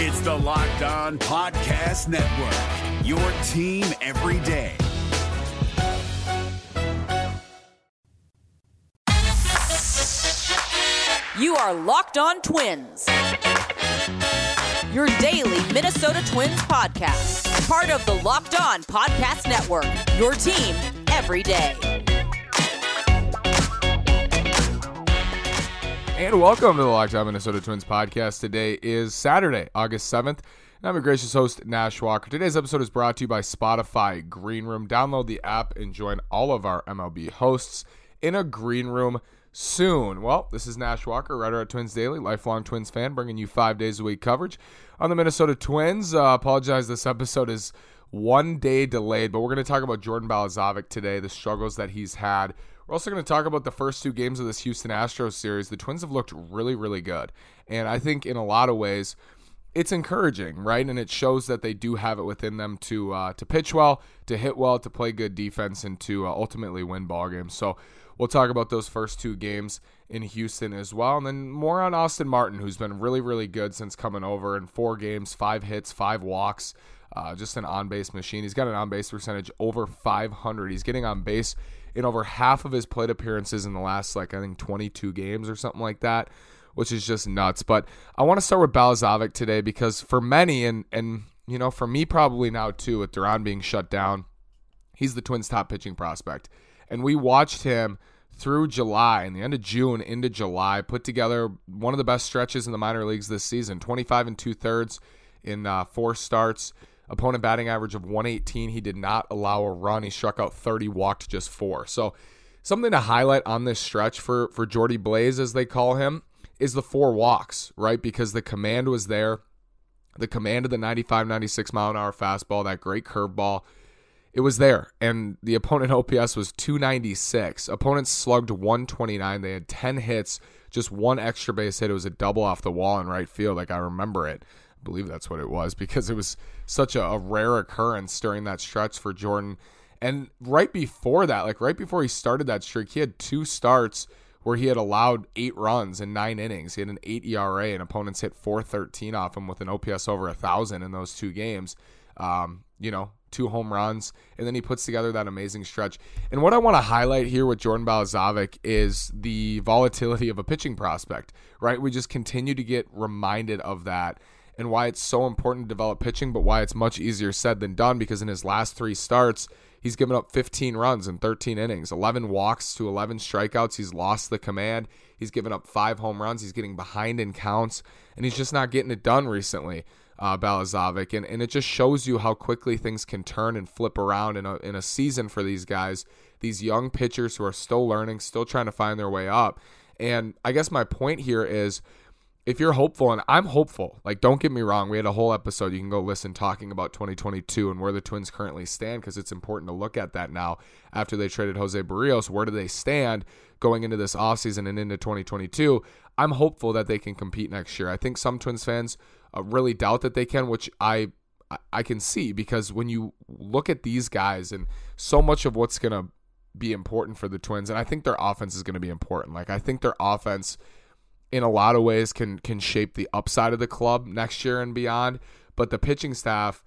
It's the Locked On Podcast Network, your team every day. You are Locked On Twins, your daily Minnesota Twins podcast, part of the Locked On Podcast Network, your team every day. And welcome to the Locked On Minnesota Twins podcast. Today is Saturday, August 7th. And I'm your gracious host, Nash Walker. Today's episode is brought to you by Spotify Green Room. Download the app and join all of our MLB hosts in a green room soon. Well, this is Nash Walker, writer at Twins Daily, lifelong Twins fan, bringing you five days a week coverage on the Minnesota Twins. Uh, apologize, this episode is one day delayed, but we're going to talk about Jordan Balazovic today, the struggles that he's had. We're also going to talk about the first two games of this Houston Astros series. The Twins have looked really, really good. And I think in a lot of ways, it's encouraging, right? And it shows that they do have it within them to uh, to pitch well, to hit well, to play good defense, and to uh, ultimately win ball games. So we'll talk about those first two games in Houston as well, and then more on Austin Martin, who's been really, really good since coming over in four games, five hits, five walks. Uh, just an on base machine. He's got an on base percentage over 500. He's getting on base in over half of his plate appearances in the last, like, I think 22 games or something like that, which is just nuts. But I want to start with Balazovic today because for many, and, and, you know, for me probably now too, with Duran being shut down, he's the Twins' top pitching prospect. And we watched him through July and the end of June into July put together one of the best stretches in the minor leagues this season 25 and two thirds in uh, four starts. Opponent batting average of 118. He did not allow a run. He struck out 30, walked just four. So, something to highlight on this stretch for for Jordy Blaze, as they call him, is the four walks, right? Because the command was there. The command of the 95, 96 mile an hour fastball, that great curveball, it was there. And the opponent OPS was 296. Opponents slugged 129. They had 10 hits, just one extra base hit. It was a double off the wall in right field. Like I remember it. I believe that's what it was because it was such a, a rare occurrence during that stretch for Jordan. And right before that, like right before he started that streak, he had two starts where he had allowed eight runs in nine innings. He had an eight ERA, and opponents hit 413 off him with an OPS over a thousand in those two games. Um, you know, two home runs, and then he puts together that amazing stretch. And what I want to highlight here with Jordan Balazovic is the volatility of a pitching prospect, right? We just continue to get reminded of that and why it's so important to develop pitching, but why it's much easier said than done because in his last three starts, he's given up 15 runs in 13 innings, 11 walks to 11 strikeouts. He's lost the command. He's given up five home runs. He's getting behind in counts, and he's just not getting it done recently uh, Balazovic, and, and it just shows you how quickly things can turn and flip around in a, in a season for these guys, these young pitchers who are still learning, still trying to find their way up. And I guess my point here is if you're hopeful, and I'm hopeful, like don't get me wrong, we had a whole episode you can go listen talking about 2022 and where the Twins currently stand because it's important to look at that now after they traded Jose Berrios. Where do they stand going into this offseason and into 2022? I'm hopeful that they can compete next year. I think some Twins fans uh, really doubt that they can, which I I can see because when you look at these guys and so much of what's going to be important for the Twins, and I think their offense is going to be important. Like I think their offense, in a lot of ways, can can shape the upside of the club next year and beyond. But the pitching staff,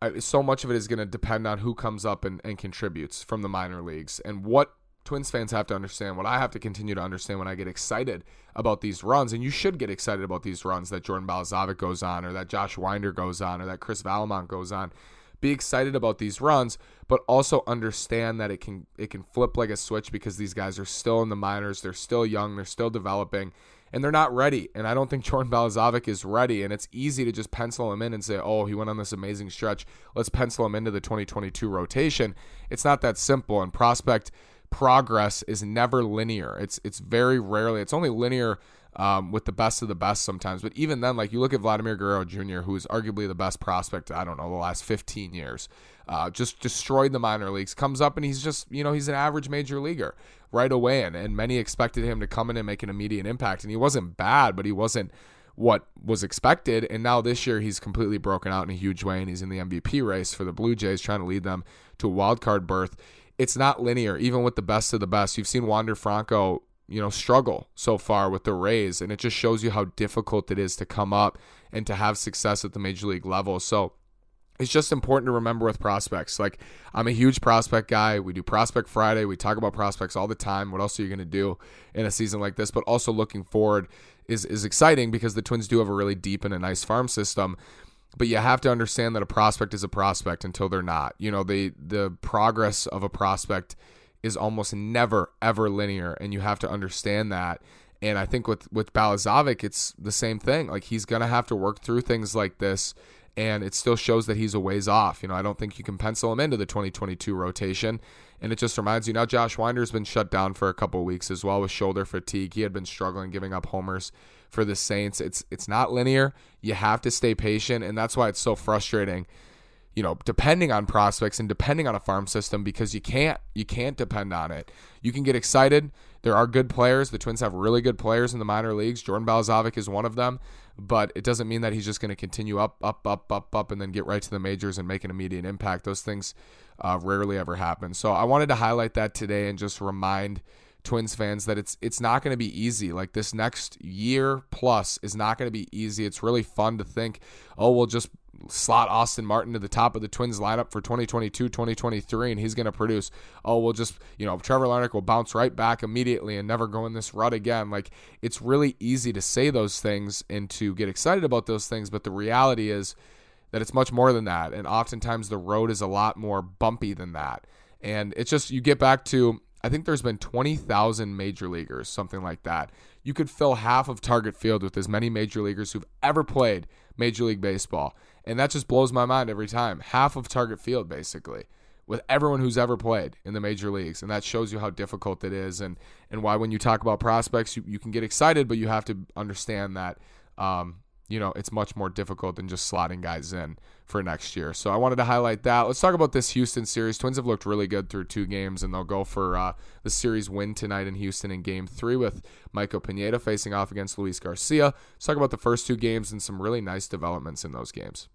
uh, so much of it is going to depend on who comes up and, and contributes from the minor leagues and what Twins fans have to understand, what I have to continue to understand when I get excited about these runs, and you should get excited about these runs that Jordan Balazovic goes on, or that Josh Winder goes on, or that Chris Vallimont goes on. Be excited about these runs, but also understand that it can it can flip like a switch because these guys are still in the minors, they're still young, they're still developing, and they're not ready. And I don't think Jordan Balazovic is ready. And it's easy to just pencil him in and say, oh, he went on this amazing stretch. Let's pencil him into the 2022 rotation. It's not that simple. And prospect progress is never linear. It's it's very rarely. It's only linear um, with the best of the best sometimes. But even then, like you look at Vladimir Guerrero Jr., who is arguably the best prospect. I don't know the last 15 years. Uh, just destroyed the minor leagues. Comes up and he's just you know he's an average major leaguer right away. And and many expected him to come in and make an immediate impact. And he wasn't bad, but he wasn't what was expected. And now this year he's completely broken out in a huge way, and he's in the MVP race for the Blue Jays, trying to lead them to a wild card berth it's not linear, even with the best of the best. You've seen Wander Franco, you know, struggle so far with the Rays. And it just shows you how difficult it is to come up and to have success at the major league level. So it's just important to remember with prospects. Like, I'm a huge prospect guy. We do Prospect Friday. We talk about prospects all the time. What else are you going to do in a season like this? But also looking forward is, is exciting because the Twins do have a really deep and a nice farm system. But you have to understand that a prospect is a prospect until they're not. You know, the the progress of a prospect is almost never ever linear, and you have to understand that. And I think with with Balazovic, it's the same thing. Like he's gonna have to work through things like this and it still shows that he's a ways off. You know, I don't think you can pencil him into the 2022 rotation. And it just reminds you now Josh Winder's been shut down for a couple weeks as well with shoulder fatigue. He had been struggling giving up homers for the Saints. It's it's not linear. You have to stay patient, and that's why it's so frustrating. You know, depending on prospects and depending on a farm system because you can't you can't depend on it. You can get excited. There are good players. The Twins have really good players in the minor leagues. Jordan Balazovic is one of them but it doesn't mean that he's just going to continue up, up, up, up, up, and then get right to the majors and make an immediate impact. Those things uh, rarely ever happen. So I wanted to highlight that today and just remind Twins fans that it's it's not going to be easy. Like this next year plus is not going to be easy. It's really fun to think, oh, we'll just slot Austin Martin to the top of the Twins lineup for 2022, 2023, and he's going to produce. Oh, we'll just, you know, Trevor Larnach will bounce right back immediately and never go in this rut again. Like, it's really easy to say those things and to get excited about those things, but the reality is that it's much more than that. And oftentimes the road is a lot more bumpy than that. And it's just, you get back to, I think there's been 20,000 major leaguers, something like that. You could fill half of Target Field with as many major leaguers who've ever played Major League Baseball. And that just blows my mind every time. Half of Target Field, basically, with everyone who's ever played in the major leagues. And that shows you how difficult it is and, and why when you talk about prospects, you, you can get excited, but you have to understand that um, you know, it's much more difficult than just slotting guys in for next year. So I wanted to highlight that. Let's talk about this Houston series. Twins have looked really good through two games, and they'll go for uh, the series win tonight in Houston in game three with Michael Pineda facing off against Luis Garcia. Let's talk about the first two games and some really nice developments in those games.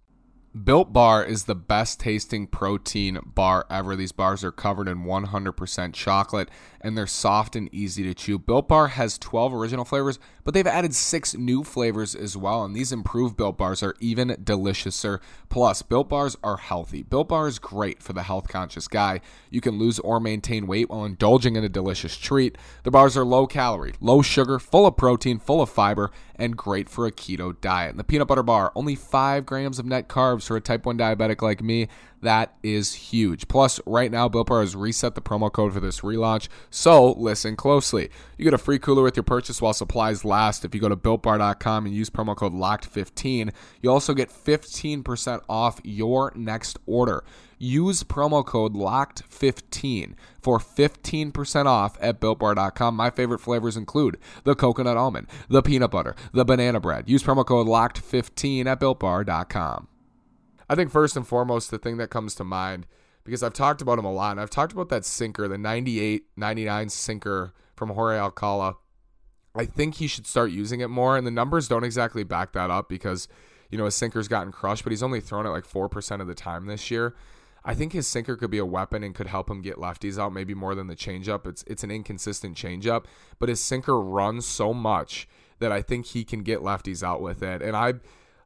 Built Bar is the best tasting protein bar ever. These bars are covered in 100% chocolate and they're soft and easy to chew. Built Bar has 12 original flavors, but they've added six new flavors as well. And these improved Built Bars are even deliciouser. Plus, Built Bars are healthy. Built Bar is great for the health conscious guy. You can lose or maintain weight while indulging in a delicious treat. The bars are low calorie, low sugar, full of protein, full of fiber, and great for a keto diet. And the peanut butter bar, only 5 grams of net carbs for a type 1 diabetic like me. That is huge. Plus, right now, Built Bar has reset the promo code for this relaunch, so listen closely. You get a free cooler with your purchase while supplies last. If you go to BuiltBar.com and use promo code LOCKED15, you also get 15% off your next order. Use promo code LOCKED15 for 15% off at BuiltBar.com. My favorite flavors include the coconut almond, the peanut butter, the banana bread. Use promo code LOCKED15 at BuiltBar.com. I think first and foremost, the thing that comes to mind, because I've talked about him a lot, and I've talked about that sinker, the 98 99 sinker from Jorge Alcala. I think he should start using it more, and the numbers don't exactly back that up because, you know, his sinker's gotten crushed, but he's only thrown it like 4% of the time this year. I think his sinker could be a weapon and could help him get lefties out, maybe more than the changeup. It's it's an inconsistent changeup, but his sinker runs so much that I think he can get lefties out with it. And I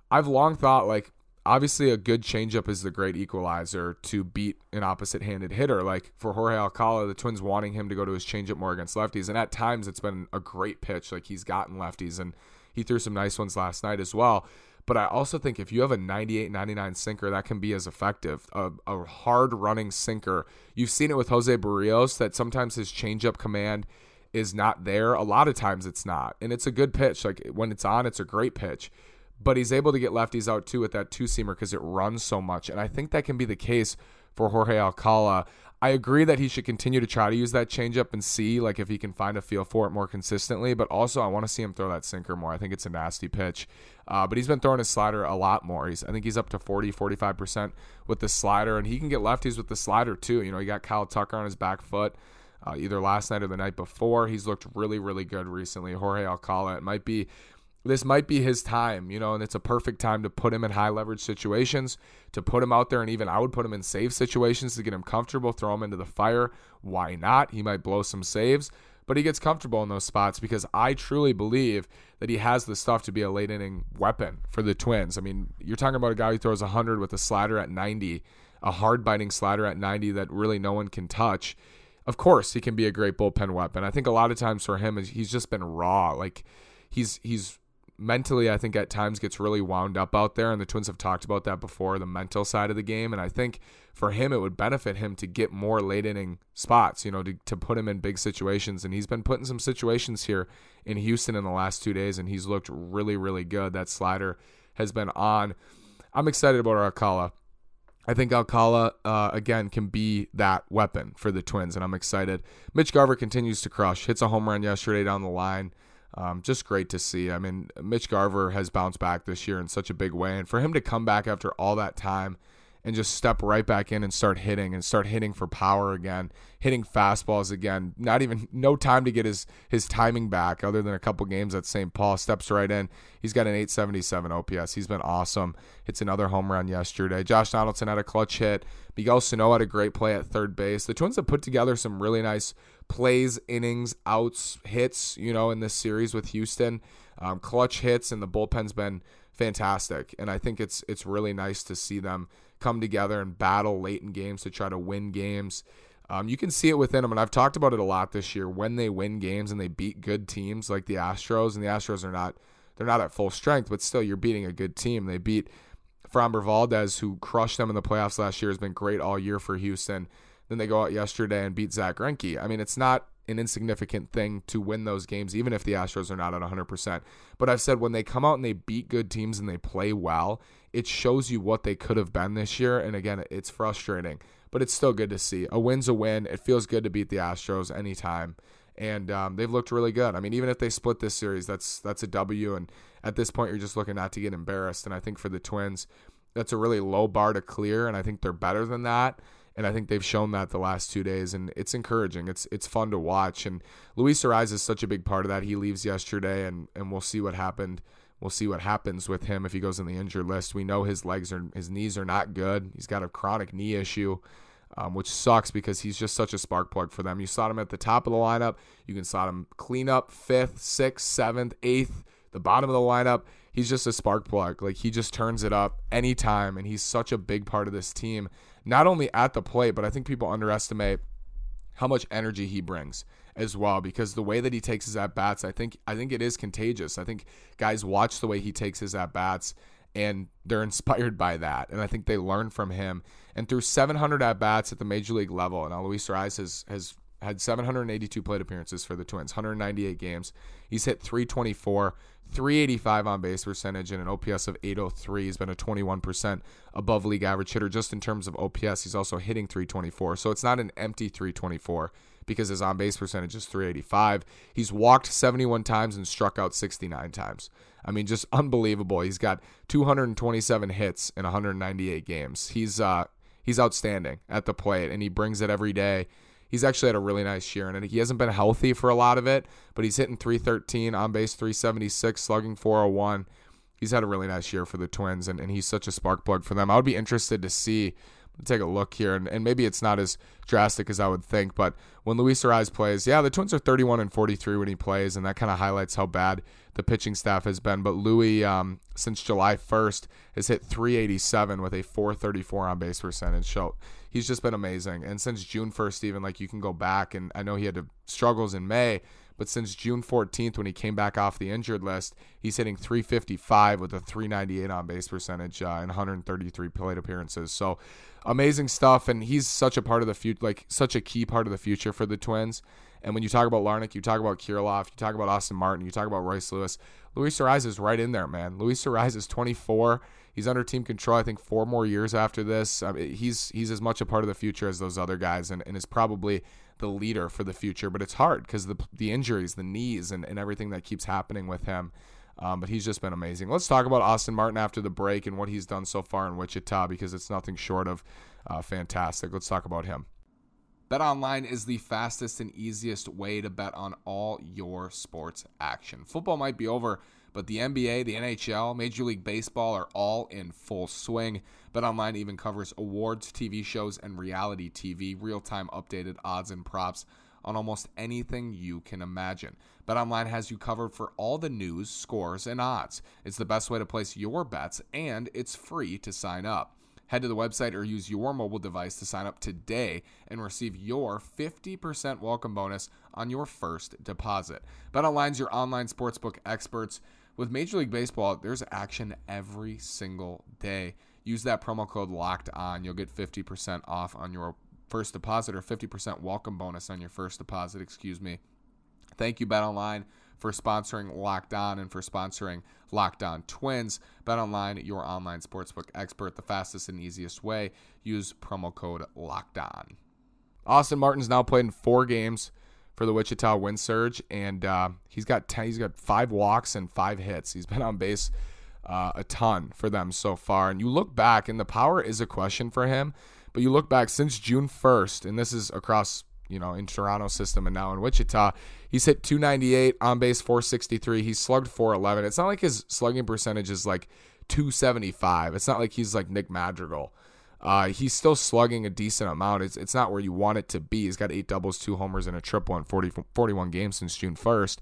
I've long thought like obviously a good changeup is the great equalizer to beat an opposite-handed hitter. Like for Jorge Alcala, the Twins wanting him to go to his changeup more against lefties, and at times it's been a great pitch. Like he's gotten lefties, and he threw some nice ones last night as well. But I also think if you have a 98 99 sinker, that can be as effective. A, a hard running sinker. You've seen it with Jose Berrios that sometimes his changeup command is not there. A lot of times it's not. And it's a good pitch. Like when it's on, it's a great pitch but he's able to get lefties out too with that two seamer because it runs so much. And I think that can be the case for Jorge Alcala. I agree that he should continue to try to use that changeup and see like if he can find a feel for it more consistently. But also, I want to see him throw that sinker more. I think it's a nasty pitch. Uh, but he's been throwing his slider a lot more. He's I think he's up to 40, 45% with the slider, and he can get lefties with the slider too. You know, he got Kyle Tucker on his back foot. Uh, either last night or the night before. He's looked really, really good recently. Jorge Alcala. It might be this might be his time, you know, and it's a perfect time to put him in high leverage situations, to put him out there, and even I would put him in save situations to get him comfortable, throw him into the fire. Why not? He might blow some saves, but he gets comfortable in those spots because I truly believe that he has the stuff to be a late inning weapon for the Twins. I mean, you're talking about a guy who throws 100 with a slider at 90, a hard biting slider at 90 that really no one can touch. Of course, he can be a great bullpen weapon. I think a lot of times for him, he's just been raw. Like he's he's mentally, I think at times gets really wound up out there. And the Twins have talked about that before, the mental side of the game. And I think for him, it would benefit him to get more late inning spots, you know, to, to put him in big situations. And he's been put in some situations here in Houston in the last two days, and he's looked really, really good. That slider has been on. I'm excited about Alcala. I think Alcala, uh, again, can be that weapon for the Twins, and I'm excited. Mitch Garver continues to crush, hits a home run yesterday down the line. Um, just great to see. I mean, Mitch Garver has bounced back this year in such a big way, and for him to come back after all that time and just step right back in and start hitting and start hitting for power again, hitting fastballs again. Not even no time to get his his timing back other than a couple games at St. Paul. Steps right in. He's got an 877 OPS. He's been awesome. Hits another home run yesterday. Josh Donaldson had a clutch hit. Miguel Sano had a great play at third base. The Twins have put together some really nice plays, innings, outs, hits, you know, in this series with Houston. Um, clutch hits and the bullpen's been fantastic. And I think it's it's really nice to see them come together and battle late in games to try to win games. Um, you can see it within them, and I've talked about it a lot this year. When they win games and they beat good teams like the Astros, and the Astros are not they're not at full strength, but still you're beating a good team. They beat Framber Valdez, who crushed them in the playoffs last year, has been great all year for Houston. Then they go out yesterday and beat Zack Greinke. I mean, it's not an insignificant thing to win those games, even if the Astros are not at 100%. But I've said when they come out and they beat good teams and they play well, it shows you what they could have been this year. And again, it's frustrating, but it's still good to see. A win's a win. It feels good to beat the Astros anytime. And um, they've looked really good. I mean, even if they split this series, that's that's a W. And at this point, you're just looking not to get embarrassed. And I think for the Twins, that's a really low bar to clear. And I think they're better than that and I think they've shown that the last two days, and it's encouraging. It's it's fun to watch, and Luis Arraez is such a big part of that. He leaves yesterday, and and we'll see what happened. We'll see what happens with him if he goes in the injured list. We know his legs are his knees are not good. He's got a chronic knee issue. Um, which sucks because he's just such a spark plug for them. You saw him at the top of the lineup. You can slot him clean up fifth, sixth, seventh, eighth, the bottom of the lineup. He's just a spark plug. Like he just turns it up anytime, and he's such a big part of this team not only at the plate, but I think people underestimate how much energy he brings as well because the way that he takes his at bats, I think I think it is contagious. I think guys watch the way he takes his at bats and they're inspired by that. And I think they learn from him. And through 700 at bats at the major league level, and Luis Arraez has has had 782 plate appearances for the Twins, 198 games. He's hit 324, 385 on base percentage, and an OPS of 803. He's been a 21% above league average hitter just in terms of OPS. He's also hitting 324. So it's not an empty 324 because his on base percentage is 385. He's walked 71 times and struck out 69 times. I mean, just unbelievable. He's got 227 hits in 198 games. He's uh he's outstanding at the plate and he brings it every day he's actually had a really nice year, and he hasn't been healthy for a lot of it, but he's hitting 313 on base, 376, slugging 401. He's had a really nice year for the Twins, and, and he's such a spark plug for them. I would be interested to see take a look here, and, and maybe it's not as drastic as I would think, but when Luis Arraez plays, yeah, the Twins are 31 and 43 when he plays, and that kind of highlights how bad the pitching staff has been. But Louis, um, since July 1st, has hit 387 with a 434 on base percentage. So he's just been amazing. And since June 1st, even like you can go back, and I know he had struggles in May, but since June 14th, when he came back off the injured list, he's hitting 355 with a 398 on base percentage uh, and 133 plate appearances. So amazing stuff. And he's such a part of the future, like such a key part of the future for the Twins. And when you talk about Larnach, you talk about Kirilloff, you talk about Austin Martin, you talk about Royce Lewis. Luis Arraez is right in there, man. Luis Arraez is 24. He's under team control. I think four more years after this. I mean, he's he's as much a part of the future as those other guys, and, and is probably the leader for the future. But it's hard because the the injuries, the knees, and, and everything that keeps happening with him. Um, but he's just been amazing. Let's talk about Austin Martin after the break and what he's done so far in Wichita because it's nothing short of uh, fantastic. Let's talk about him. Bet online is the fastest and easiest way to bet on all your sports action. Football might be over, but the NBA, the NHL, Major League Baseball are all in full swing. BetOnline even covers awards, TV shows, and reality TV, real time updated odds and props on almost anything you can imagine. BetOnline has you covered for all the news, scores, and odds. It's the best way to place your bets, and it's free to sign up. Head to the website or use your mobile device to sign up today and receive your 50% welcome bonus on your first deposit. BetOnline's your online sportsbook experts. With Major League Baseball, there's action every single day. Use that promo code locked on. You'll get 50% off on your first deposit or 50% welcome bonus on your first deposit, excuse me. Thank you, BetOnline, for sponsoring Locked On and for sponsoring Locked On Twins. BetOnline, your online sportsbook expert, the fastest and easiest way. Use promo code Locked On. Austin Martin's now played in four games for the Wichita Wind Surge, and uh, he's got ten, he's got five walks and five hits. He's been on base uh, a ton for them so far. And you look back, and the power is a question for him. But you look back since June 1st, and this is across you know in Toronto system and now in Wichita, he's hit 298 on base, 463. He's slugged 411. It's not like his slugging percentage is like 275. It's not like he's like Nick Madrigal. Uh, he's still slugging a decent amount. It's, it's not where you want it to be. He's got eight doubles, two homers, and a triple in 40, 41 games since June 1st.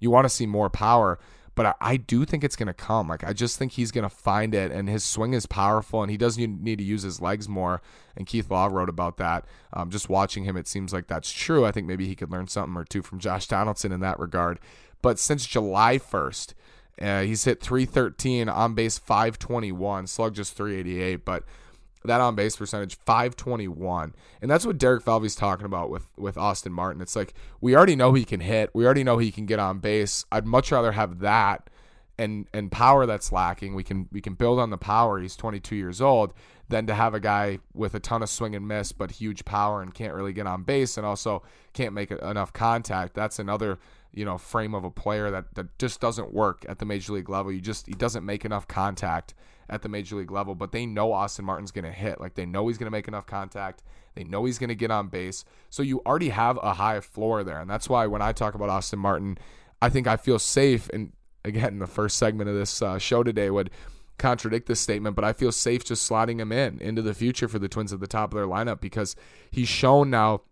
You want to see more power, but I, I do think it's going to come. Like, I just think he's going to find it, and his swing is powerful, and he doesn't need to use his legs more. And Keith Law wrote about that. Um, just watching him, it seems like that's true. I think maybe he could learn something or two from Josh Donaldson in that regard. But since July 1st, uh, he's hit 313 on base 521, slug just 388, but that on base percentage 521 and that's what derek falvey's talking about with with austin martin. It's like we already know he can hit. We already know he can get on base. I'd much rather have that and and power that's lacking. We can we can build on the power. He's 22 years old than to have a guy with a ton of swing and miss but huge power and can't really get on base and also can't make enough contact. That's another you know frame of a player that, that just doesn't work at the major league level. You just he doesn't make enough contact at the major league level, but they know Austin Martin's going to hit. Like they know he's going to make enough contact. They know he's going to get on base. So you already have a high floor there. And that's why when I talk about Austin Martin, I think I feel safe. And again, the first segment of this uh, show today would contradict this statement, but I feel safe just slotting him in into the future for the Twins at the top of their lineup because he's shown now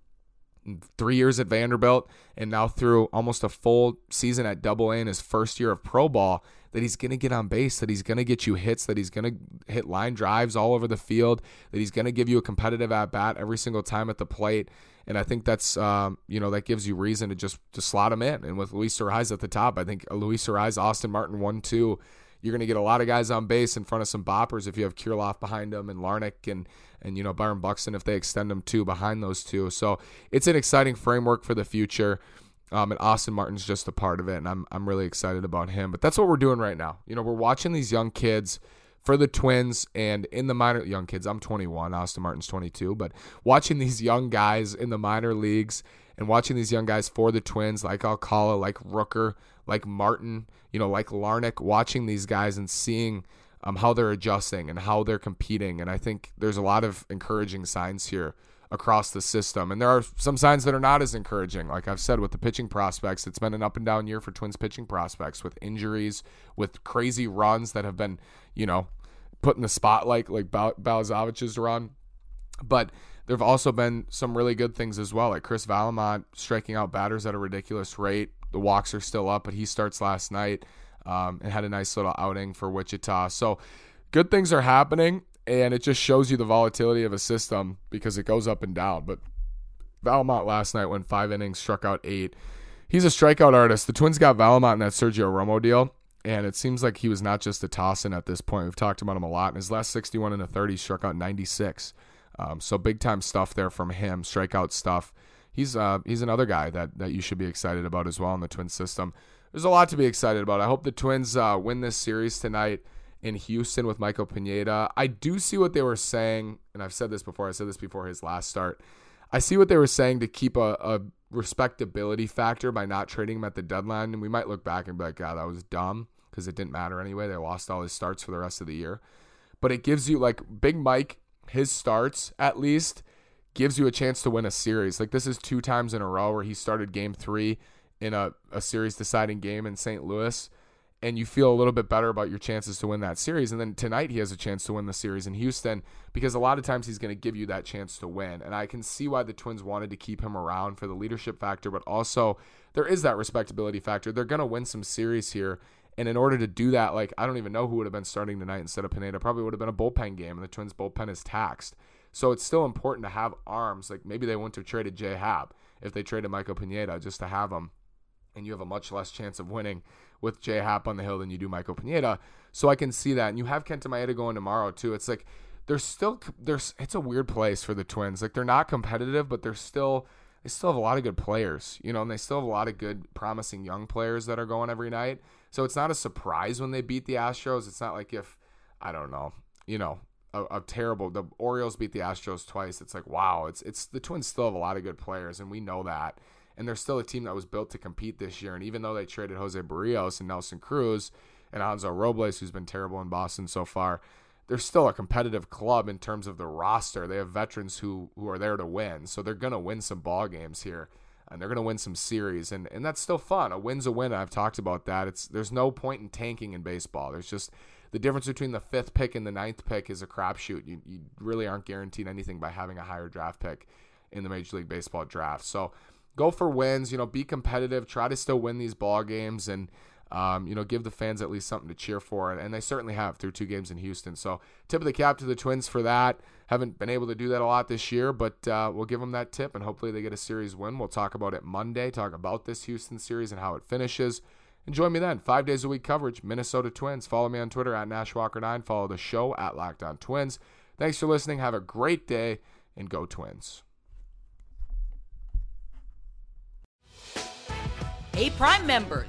three years at Vanderbilt and now through almost a full season at Double A in his first year of pro ball that he's going to get on base, that he's going to get you hits, that he's going to hit line drives all over the field, that he's going to give you a competitive at bat every single time at the plate. And I think that's um, you know that gives you reason to just to slot him in. And with Luis Arraez at the top, I think Luis Arraez, Austin Martin, one two. You're going to get a lot of guys on base in front of some boppers if you have Kirilloff behind them and Larnach and and you know Byron Buxton if they extend them too behind those two. So it's an exciting framework for the future. Um, and Austin Martin's just a part of it, and I'm I'm really excited about him. But that's what we're doing right now. You know, we're watching these young kids for the Twins and in the minor young kids. I'm 21, Austin Martin's 22, but watching these young guys in the minor leagues and watching these young guys for the Twins, like Alcala, like Rooker, like Martin, you know, like Larnach, watching these guys and seeing um, how they're adjusting and how they're competing, and I think there's a lot of encouraging signs here across the system. And there are some signs that are not as encouraging. Like I've said with the pitching prospects, it's been an up and down year for Twins pitching prospects with injuries, with crazy runs that have been, you know, put in the spotlight like Bal- Balazovic's run. But there have also been some really good things as well, like Chris Vallimont striking out batters at a ridiculous rate. The walks are still up, but he starts last night um, and had a nice little outing for Wichita. So good things are happening and it just shows you the volatility of a system because it goes up and down. But Vallimont last night went five innings, struck out eight. He's a strikeout artist. The Twins got Vallimont in that Sergio Romo deal, and it seems like he was not just a toss in at this point. We've talked about him a lot. In his last 61 and a 30, struck out 96. Um, so big time stuff there from him, strikeout stuff. He's uh, he's another guy that that you should be excited about as well in the Twins system. There's a lot to be excited about. I hope the Twins uh, win this series tonight in Houston with Michael Pineda. I do see what they were saying, and I've said this before. I said this before his last start. I see what they were saying to keep a, a respectability factor by not trading him at the deadline. And we might look back and be like, God, that was dumb because it didn't matter anyway. They lost all his starts for the rest of the year. But it gives you, like, Big Mike, his starts at least gives you a chance to win a series. Like, this is two times in a row where he started game three in a, a series deciding game in St. Louis and you feel a little bit better about your chances to win that series. And then tonight he has a chance to win the series in Houston because a lot of times he's going to give you that chance to win. And I can see why the Twins wanted to keep him around for the leadership factor, but also there is that respectability factor. They're going to win some series here. And in order to do that, like I don't even know who would have been starting tonight instead of Pineda. Probably would have been a bullpen game, and the Twins bullpen is taxed. So it's still important to have arms. Like maybe they wouldn't have traded J Happ if they traded Michael Pineda just to have him. And you have a much less chance of winning with J Happ on the hill than you do Michael Pineda. So I can see that. And you have Kenta Maeda going tomorrow too. It's like there's still there's it's a weird place for the Twins. Like they're not competitive, but they're still they still have a lot of good players, you know, and they still have a lot of good promising young players that are going every night. So it's not a surprise when they beat the Astros. It's not like if I don't know, you know, a, a, terrible. The Orioles beat the Astros twice. It's like wow. It's it's the Twins still have a lot of good players, and we know that. And they're still a team that was built to compete this year. And even though they traded Jose Berrios and Nelson Cruz and Hansel Robles, who's been terrible in Boston so far, they're still a competitive club in terms of the roster. They have veterans who who are there to win, so they're gonna win some ball games here, and they're gonna win some series, and and that's still fun. A win's a win. I've talked about that. It's there's no point in tanking in baseball. There's just the difference between the fifth pick and the ninth pick is a crapshoot. You, you really aren't guaranteed anything by having a higher draft pick in the Major League Baseball draft. So go for wins. You know, be competitive. Try to still win these ball games, and um, you know, give the fans at least something to cheer for, and, and they certainly have through two games in Houston. So tip of the cap to the Twins for that. Haven't been able to do that a lot this year, but uh, we'll give them that tip, and hopefully they get a series win. We'll talk about it Monday. Talk about this Houston series and how it finishes. And join me then. Five days a week coverage, Minnesota Twins. Follow me on Twitter at NashWalker9. Follow the show at Locked On Twins. Thanks for listening. Have a great day and go Twins. Hey, Prime members,